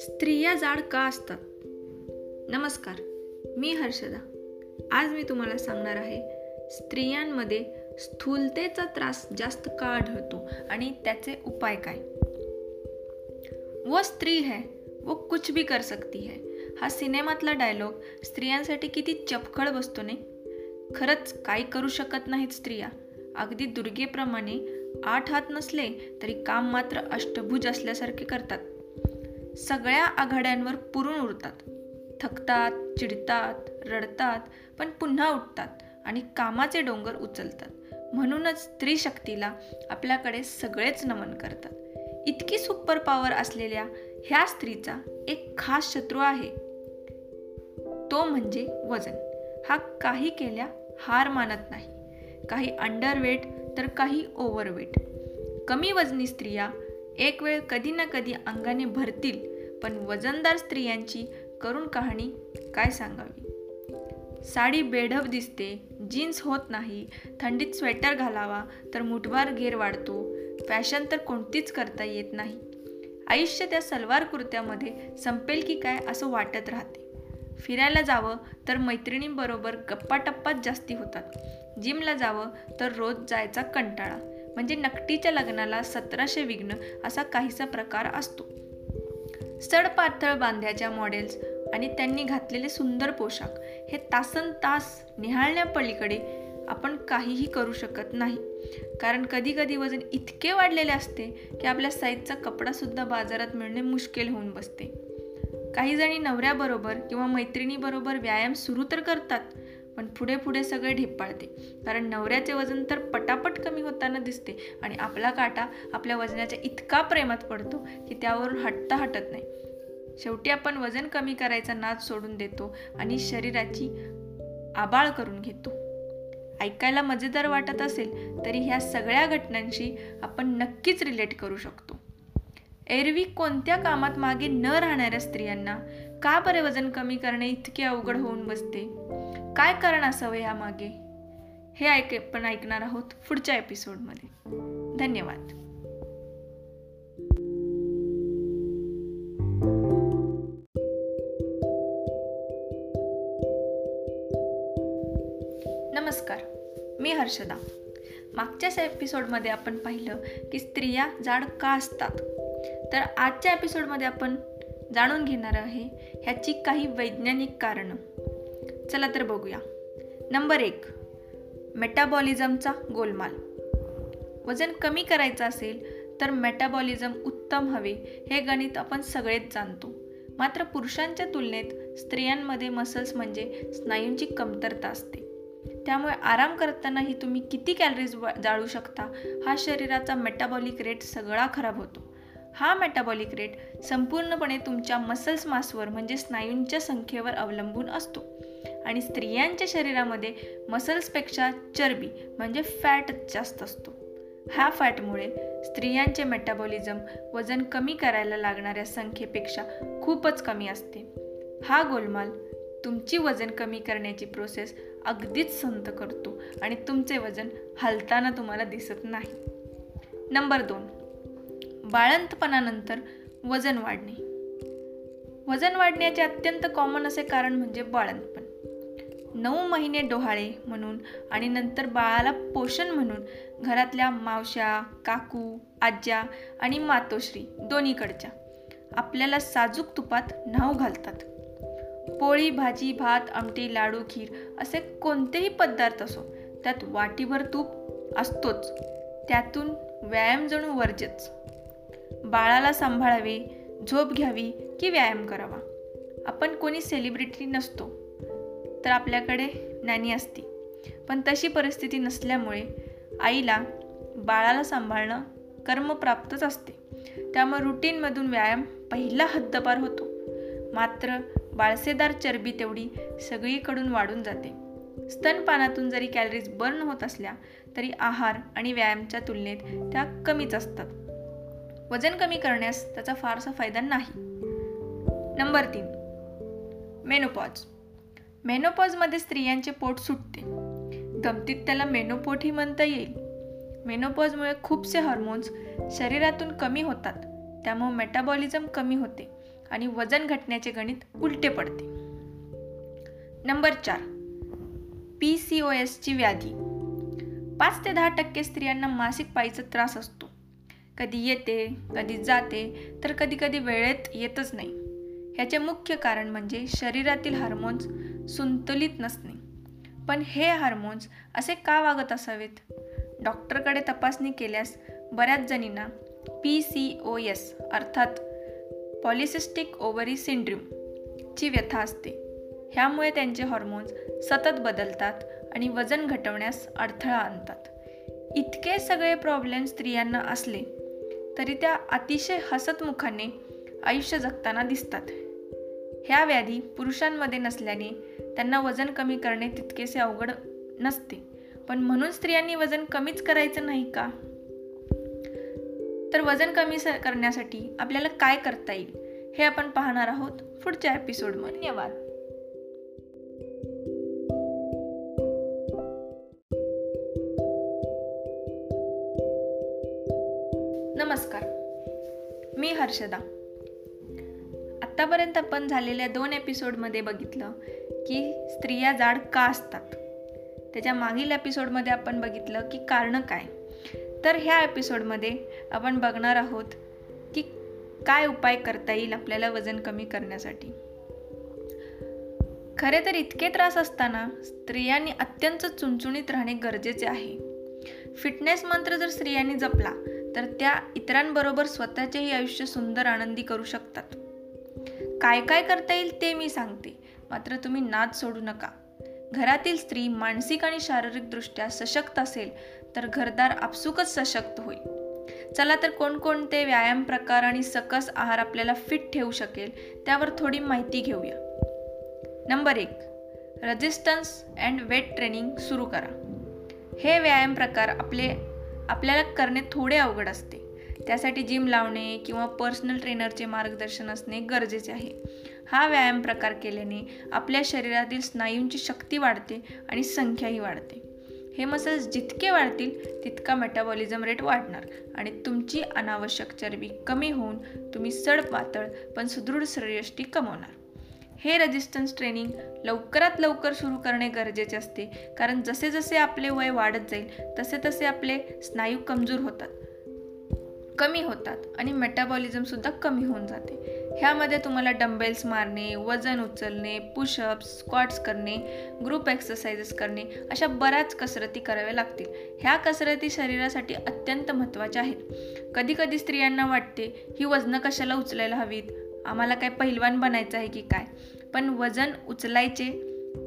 स्त्रिया जाड का असतात? नमस्कार मी हर्षदा. आज मी तुम्हाला सांगणार आहे स्त्रियांमध्ये स्थूलतेचा त्रास जास्त का आढळतो आणि त्याचे उपाय काय? वो स्त्री है वो कुछ भी कर सकती है. हा सिनेमातला डायलॉग स्त्रियांसाठी किती चपखळ बसतो नाही खरंच काही करू शकत नाहीत स्त्रिया. अगदी दुर्गेप्रमाणे आठ हात नसले तरी काम मात्र अष्टभुज असल्यासारखे करतात. सगळ्या आघाड्यांवर पुरून उरतात थकतात चिडतात रडतात पण पुन्हा उठतात आणि कामाचे डोंगर उचलतात. म्हणूनच स्त्री शक्तीला आपल्याकडे सगळेच नमन करतात. इतकी सुपर पॉवर असलेल्या ह्या स्त्रीचा एक खास शत्रू आहे. तो म्हणजे वजन. हा काही केल्या हार मानत नाही. काही अंडरवेट तर काही ओव्हरवेट कमी वजनी स्त्रिया एक वेळ कधी ना कधी अंगाने भरतील पण वजनदार स्त्रियांची करुण कहाणी काय सांगावी? साडी बेढब दिसते जीन्स होत नाही थंडीत स्वेटर घालावा तर मुठभार घेर वाढतो फॅशन तर कोणतीच करता येत नाही. आयुष्य त्या सलवार कुर्त्यामध्ये संपेल की काय असं वाटत राहते. फिरायला जावं तर मैत्रिणींबरोबर गप्पाटप्पाच जास्ती होतात. जिमला जावं तर रोज जायचा कंटाळा. म्हणजे नकटीच्या लग्नाला सतराशे विघ्न असा काहीसा प्रकार असतो. सडपातळ बांध्याच्या मॉडेल्स आणि त्यांनी घातलेले सुंदर पोशाख. हे तासन तास निहाळण्यापलीकडे आपण काहीही करू शकत नाही. कारण कधीकधी वजन इतके वाढलेले असते की आपल्या साईजचा कपडासुद्धा बाजारात मिळणे मुश्किल होऊन बसते. काही जणी नवऱ्याबरोबर किंवा मैत्रिणीबरोबर व्यायाम सुरू तर करतात पण पुढे पुढे सगळे ढेपाळते. कारण नवऱ्याचे वजन तर पटापट कमी होताना दिसते आणि आपला काटा आपल्या वजनाच्या इतका प्रेमात पडतो की त्यावरून हटता हटत नाही. शेवटी आपण वजन कमी करायचा नाद सोडून देतो आणि शरीराची आबाळ करून घेतो. ऐकायला मजेदार वाटत असेल तरी ह्या सगळ्या घटनांशी आपण नक्कीच रिलेट करू शकतो. एरवी कोणत्या कामात मागे न राहणाऱ्या स्त्रियांना का बरे वजन कमी करणे इतके अवघड होऊन बसते? काय कारण असावं यामागे? हे ऐक पण ऐकणार आहोत पुढच्या एपिसोडमध्ये. धन्यवाद. नमस्कार मी हर्षदा. मागच्याच एपिसोडमध्ये आपण पाहिलं की स्त्रिया जाड का असतात? तर आजच्या एपिसोडमध्ये आपण जाणून घेणार आहे ह्याची काही वैज्ञानिक कारणं. चला तर बघूया. नंबर एक मेटाबॉलिझमचा गोलमाल. वजन कमी करायचं असेल तर मेटाबॉलिझम उत्तम हवे हे गणित आपण सगळेच जाणतो. मात्र पुरुषांच्या तुलनेत स्त्रियांमध्ये मसल्स म्हणजे स्नायूंची कमतरता असते. त्यामुळे आराम करतानाही तुम्ही किती कॅलरीज जाळू शकता हा शरीराचा मेटाबॉलिक रेट सगळा खराब होतो. हा मेटाबॉलिक रेट संपूर्णपणे तुमच्या मसल्स मासवर म्हणजे स्नायूंच्या संख्येवर अवलंबून असतो. आणि स्त्रियांच्या शरीरामध्ये मसल्सपेक्षा चरबी म्हणजे फॅट जास्त असतो. ह्या फॅटमुळे स्त्रियांचे मेटाबॉलिझम वजन कमी करायला लागणाऱ्या संख्येपेक्षा खूपच कमी असते. हा गोलमाल तुमची वजन कमी करण्याची प्रोसेस अगदीच संत करतो आणि तुमचे वजन हलताना तुम्हाला दिसत नाही. नंबर दोन. बाळंतपणानंतर वजन वाढणे. वजन वाढण्याचे अत्यंत कॉमन असे कारण म्हणजे बाळंतपण. नऊ महिने डोहाळे म्हणून आणि नंतर बाळाला पोषण म्हणून घरातल्या मावश्या काकू आज्या आणि मातोश्री दोन्हीकडच्या आपल्याला साजूक तुपात न्हाव घालतात. पोळी भाजी भात आमटी लाडू खीर असे कोणतेही पदार्थ असो त्यात वाटीभर तूप असतोच. त्यातून व्यायाम जणू वर्जच. बाळाला सांभाळावे झोप घ्यावी की व्यायाम करावा? आपण कोणी सेलिब्रिटी नसतो. तर आपल्याकडे नॅनी असती. पण तशी परिस्थिती नसल्यामुळे आईला बाळाला सांभाळणं कर्मप्राप्तच असते. त्यामुळे रुटीनमधून व्यायाम पहिला हद्दपार होतो. मात्र बाळसेदार चरबी तेवढी सगळीकडून वाढून जाते. स्तनपानातून जरी कॅलरीज बर्न होत असल्या तरी आहार आणि व्यायामच्या तुलनेत त्या कमीच असतात. वजन कमी करण्यास त्याचा फारसा फायदा नाही. नंबर तीन. मेनोपॉज मेनोपॉजमध्ये स्त्रियांचे पोट सुटते. गमतीत त्याला मेनोपोटही म्हणता येईल. मेनोपॉजमुळे खूपसे हॉर्मोन्स शरीरातून कमी होतात. त्यामुळे मेटाबॉलिझम कमी होते आणि वजन घटण्याचे गणित उलटे पडते. नंबर चार. पी सी ओ एसची व्याधी. पाच ते दहा टक्के स्त्रियांना मासिक पाळीचा त्रास असतो. कधी येते कधी जाते तर कधी कधी वेळेत येतच नाही. ह्याचे मुख्य कारण म्हणजे शरीरातील हार्मोन्स संतुलित नसणे. पण हे हार्मोन्स असे का वागत असावेत? डॉक्टरकडे तपासणी केल्यास बऱ्याच जणींना पी सी ओ एस अर्थात पॉलिसिस्टिक ओव्हरी सिंड्रोम ची व्यथा असते. ह्यामुळे त्यांचे हॉर्मोन्स सतत बदलतात आणि वजन घटवण्यास अडथळा आणतात. इतके सगळे प्रॉब्लेम स्त्रियांना असले तरी त्या अतिशय हसतमुखाने आयुष्य जगताना दिसतात. ह्या व्याधी पुरुषांमध्ये नसल्याने त्यांना वजन कमी करणे तितकेसे अवघड नसते. पण म्हणून स्त्रियांनी वजन कमीच करायचं नाही का? तर वजन कमी करण्यासाठी आपल्याला काय करता येईल? हे आपण पाहणार आहोत पुढच्या एपिसोडमध्ये धन्यवाद. नमस्कार. मी हर्षदा. आत्तापर्यंत आपण झालेल्या दोन एपिसोडमध्ये बघितलं की स्त्रिया जाड का असतात? त्याच्या मागील एपिसोडमध्ये आपण बघितलं की कारणं काय? तर ह्या एपिसोडमध्ये आपण बघणार आहोत की काय उपाय करता येईल आपल्याला वजन कमी करण्यासाठी. खरे तर इतके त्रास असताना स्त्रियांनी अत्यंत चुणचुणीत राहणे गरजेचे आहे. फिटनेस मंत्र जर स्त्रियांनी जपला तर त्या इतरांबरोबर स्वतःचेही आयुष्य सुंदर आनंदी करू शकतात. काय काय करता येईल ते मी सांगते. मात्र तुम्ही नाद सोडू नका. घरातील स्त्री मानसिक आणि शारीरिकदृष्ट्या सशक्त असेल तर घरदार आपसुकच सशक्त होईल. चला तर कोणकोणते व्यायाम प्रकार आणि सकस आहार आपल्याला फिट ठेवू शकेल त्यावर थोडी माहिती घेऊया. नंबर एक रजिस्टन्स अँड वेट ट्रेनिंग सुरू करा. हे व्यायाम प्रकार आपले आपल्याला करणे थोडे अवघड असते. त्यासाठी जिम लावणे किंवा पर्सनल ट्रेनरचे मार्गदर्शन असणे गरजेचे आहे. हा व्यायाम प्रकार केल्याने आपल्या शरीरातील स्नायूंची शक्ती वाढते आणि संख्याही वाढते. हे मसल्स जितके वाढतील तितका मेटाबॉलिझम रेट वाढणार आणि तुमची अनावश्यक चरबी कमी होऊन तुम्ही सड पातळ पण सुदृढ शरीरयष्टी कमवणार. हे रेजिस्टन्स ट्रेनिंग लवकरात लवकर सुरू करणे गरजेचे असते. कारण जसे जसे आपले वय वाढत जाईल तसे तसे आपले स्नायू कमजोर होतात. कमी होतात आणि मेटाबॉलिझमसुद्धा कमी होऊन जाते. ह्यामध्ये तुम्हाला डंबेल्स मारणे वजन उचलणे पुशअप्स स्क्वॉट्स करणे ग्रुप एक्सरसाइजेस करणे अशा बऱ्याच कसरती कराव्या लागतील. ह्या कसरती शरीरासाठी अत्यंत महत्त्वाच्या आहेत. कधीकधी स्त्रियांना वाटते ही वजनं कशाला उचलायला हवीत? आम्हाला काय पहिलवान बनायचं आहे की काय? पण वजन उचलायचे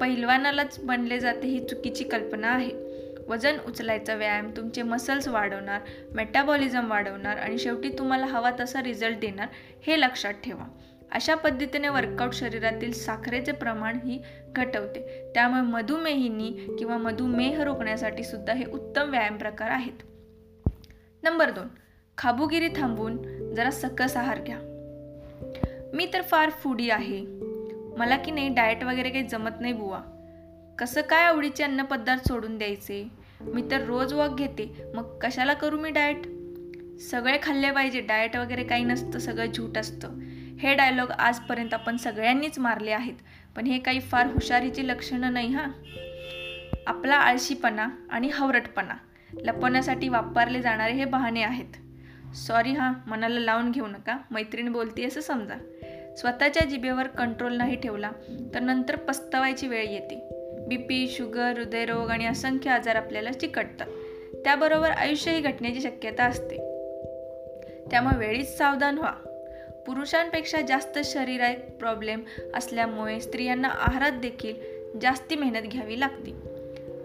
पहिलवानालाच बनले जाते ही चुकीची कल्पना आहे. वजन उचलायचा व्यायाम तुमचे मसल्स वाढवणार मेटाबॉलिझम वाढवणार आणि शेवटी तुम्हाला हवा तसा रिझल्ट देणार हे लक्षात ठेवा. अशा पद्धतीने वर्कआउट शरीरातील साखरेचे प्रमाण ही घटवते. त्यामुळे मधुमेहिनी किंवा मधुमेह रोखण्यासाठी सुद्धा हे उत्तम व्यायाम प्रकार आहेत. नंबर दोन खाबुगिरी थांबवून जरा सकस आहार घ्या. मी तर फार फूडी आहे. मला की नाही डाएट वगैरे काही जमत नाही बुवा. कसं काय आवडीचे अन्नपदार्थ सोडून द्यायचे? मी तर रोज वॉक घेते. मग कशाला करू मी डाएट? सगळे खाल्ले पाहिजे. डाएट वगैरे काही नसतं. सगळं झूट असतं. हे डायलॉग आजपर्यंत आपण सगळ्यांनीच मारले आहेत. पण हे काही फार हुशारीची लक्षणं नाही हां. आपला आळशीपणा आणि हवरटपणा लपवण्यासाठी वापरले जाणारे हे बहाणे आहेत. सॉरी हां. मनाला लावून घेऊ नका. मैत्रीण बोलती असं समजा. स्वतःच्या जिभेवर कंट्रोल नाही ठेवला तर नंतर पस्तवायची वेळ येते. बी पी शुगर हृदयरोग आणि असंख्य आजार आपल्याला चिकटतात. त्याबरोबर आयुष्यही घटण्याची शक्यता असते. त्यामुळे वेळीच सावधान व्हा. पुरुषांपेक्षा जास्त शरीरात प्रॉब्लेम असल्यामुळे स्त्रियांना आहारात देखील जास्ती मेहनत घ्यावी लागते.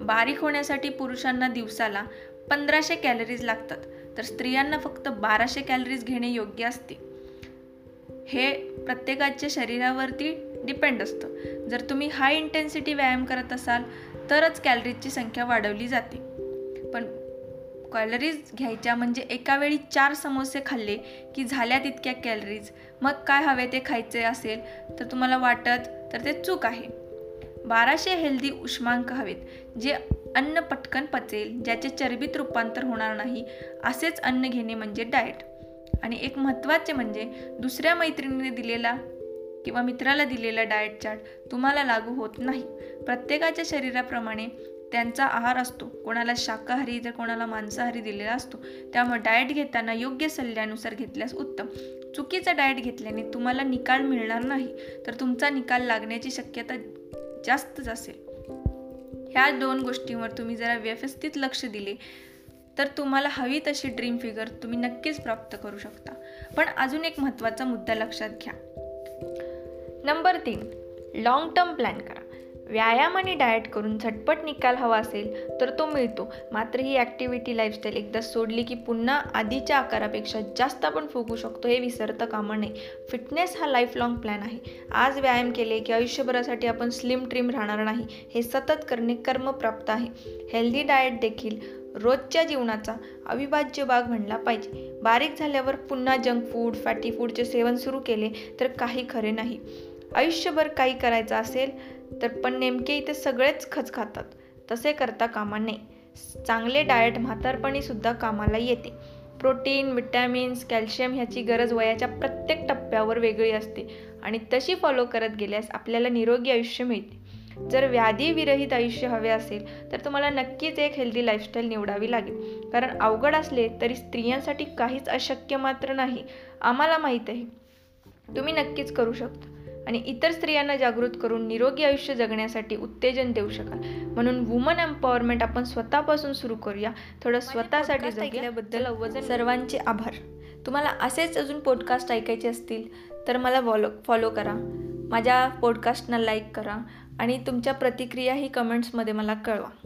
बारीक होण्यासाठी पुरुषांना दिवसाला पंधराशे कॅलरीज लागतात तर स्त्रियांना फक्त बाराशे कॅलरीज घेणे योग्य असते. हे प्रत्येकाच्या शरीरावरती डिपेंड असतं. जर तुम्ही हाय इंटेन्सिटी व्यायाम करत असाल तरच कॅलरीजची संख्या वाढवली जाते. पण कॅलरीज घ्यायच्या म्हणजे एका वेळी चार समोसे खाल्ले की झाल्या तितक्या कॅलरीज मग काय हवे ते खायचे असेल तर तुम्हाला वाटत तर ते चूक आहे. बाराशे हेल्दी उष्मांक हवेत जे अन्न पटकन पचेल ज्याचे चरबीत रूपांतर होणार नाही असेच अन्न घेणे म्हणजे डाएट आणि एक महत्त्वाचे म्हणजे दुसऱ्या मैत्रिणीने दिलेला किंवा मित्राला दिलेला डाएट चार्ट तुम्हाला लागू होत नाही. प्रत्येकाच्या शरीराप्रमाणे त्यांचा आहार असतो. कोणाला शाकाहारी तर कोणाला मांसाहारी दिलेला असतो त्यामुळे डाएट घेताना योग्य सल्ल्यानुसार घेतल्यास उत्तम. चुकीचा डाएट घेतल्याने तुम्हाला निकाल मिळणार नाही तर तुमचा निकाल लागण्याची शक्यता जास्तच असेल. ह्या दोन गोष्टींवर तुम्ही जरा व्यवस्थित लक्ष दिले तर तुम्हाला हवी तशी ड्रीम फिगर तुम्ही नक्कीच प्राप्त करू शकता. पण अजून एक महत्त्वाचा मुद्दा लक्षात घ्या. नंबर तीन लॉंग टर्म प्लॅन करा. व्यायाम आणि डाएट करून झटपट निकाल हवा असेल तर तो मिळतो. मात्र ही ॲक्टिव्हिटी लाईफस्टाईल एकदा सोडली की पुन्हा आधीच्या आकारापेक्षा जास्त आपण फुगू शकतो हे विसरता कामा नये. फिटनेस हा लाईफ लाँग प्लॅन आहे. आज व्यायाम केले की आयुष्यभरासाठी आपण स्लिम ट्रिम राहणार नाही हे सतत करणे कर्मप्राप्त आहे. हेल्दी डाएट देखील रोजच्या जीवनाचा अविभाज्य भाग म्हणला पाहिजे. बारीक झाल्यावर पुन्हा जंक फूड फॅटी फूडचे सेवन सुरू केले तर काही खरे नाही. आयुष्यभर काही करायचं असेल तर पण नेमके इथे सगळेच खच खातात. तसे करता कामा नये. चांगले डाएट म्हातारपणीसुद्धा कामाला येते. प्रोटीन विटॅमिन्स कॅल्शियम ह्याची गरज वयाच्या प्रत्येक टप्प्यावर वेगळी असते आणि तशी फॉलो करत गेल्यास आपल्याला निरोगी आयुष्य मिळते. जर व्याधीविरहित आयुष्य हवे असेल तर तुम्हाला नक्कीच एक हेल्दी लाईफस्टाईल निवडावी लागेल. कारण अवघड असले तरी स्त्रियांसाठी काहीच अशक्य मात्र नाही. आम्हाला माहीत आहे. तुम्ही नक्कीच करू शकता. आणि इतर स्त्रियांना जागृत करून निरोगी आयुष्य जगण्यासाठी उत्तेजन देऊ शकाल. म्हणून वुमन एम्पॉवरमेंट आपण स्वतःपासून सुरू करूया. थोडं स्वतःसाठी जगल्याबद्दल वजन सर्वांचे आभार. तुम्हाला असेच अजून पॉडकास्ट ऐकायचे असतील तर मला फॉलो फॉलो करा. माझ्या पॉडकास्टना लाईक करा. आणि तुमच्या प्रतिक्रिया ही कमेंट्समध्ये मला कळवा.